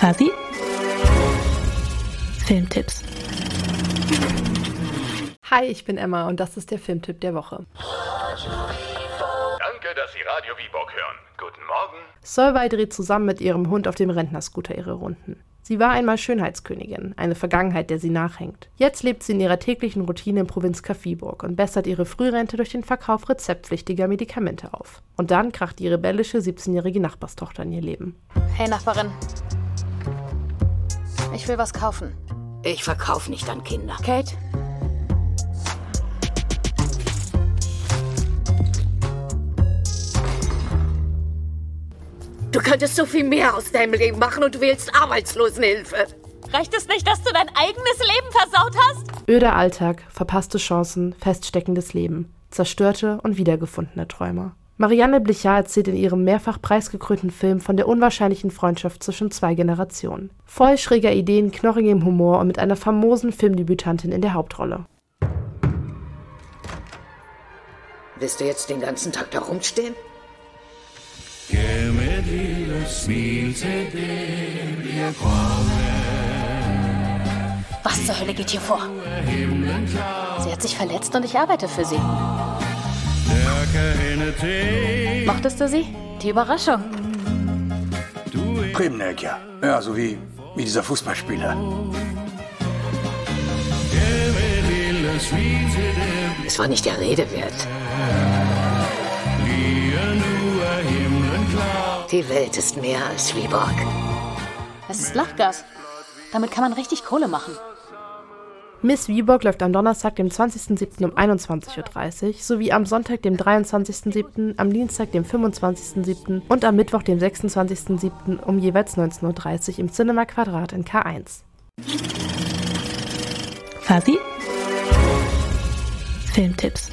Fuzzy Filmtipps. Hi, ich bin Emma und das ist der Filmtipp der Woche. Danke, dass Sie Radio Viborg hören. Guten Morgen. Solvay dreht zusammen mit ihrem Hund auf dem Rentnerscooter ihre Runden. Sie war einmal Schönheitskönigin, eine Vergangenheit, der sie nachhängt. Jetzt lebt sie in ihrer täglichen Routine im Provinzkaff Viborg und bessert ihre Frührente durch den Verkauf rezeptpflichtiger Medikamente auf. Und dann kracht die rebellische 17-jährige Nachbarstochter in ihr Leben. Hey Nachbarin. Ich will was kaufen. Ich verkaufe nicht an Kinder. Kate? Du könntest so viel mehr aus deinem Leben machen und du wählst Arbeitslosenhilfe. Reicht es nicht, dass du dein eigenes Leben versaut hast? Öder Alltag, verpasste Chancen, feststeckendes Leben, zerstörte und wiedergefundene Träume. Marianne Blichard erzählt in ihrem mehrfach preisgekrönten Film von der unwahrscheinlichen Freundschaft zwischen zwei Generationen. Voll schräger Ideen, knorrigem Humor und mit einer famosen Filmdebütantin in der Hauptrolle. Willst du jetzt den ganzen Tag da rumstehen? Was zur Hölle geht hier vor? Sie hat sich verletzt und ich arbeite für sie. Mochtest du sie? Die Überraschung. Bremeneck, ja. Ja, so wie, wie dieser Fußballspieler. Es war nicht der Rede wert. er Die Welt ist mehr als Viborg. Es ist Lachgas. Damit kann man richtig Kohle machen. Miss Viborg läuft am Donnerstag, dem 20.07. um 21.30 Uhr sowie am Sonntag, dem 23.07., am Dienstag, dem 25.07. und am Mittwoch, dem 26.07. um jeweils 19.30 Uhr im Cinema Quadrat in K1. Fuzzy Filmtipps.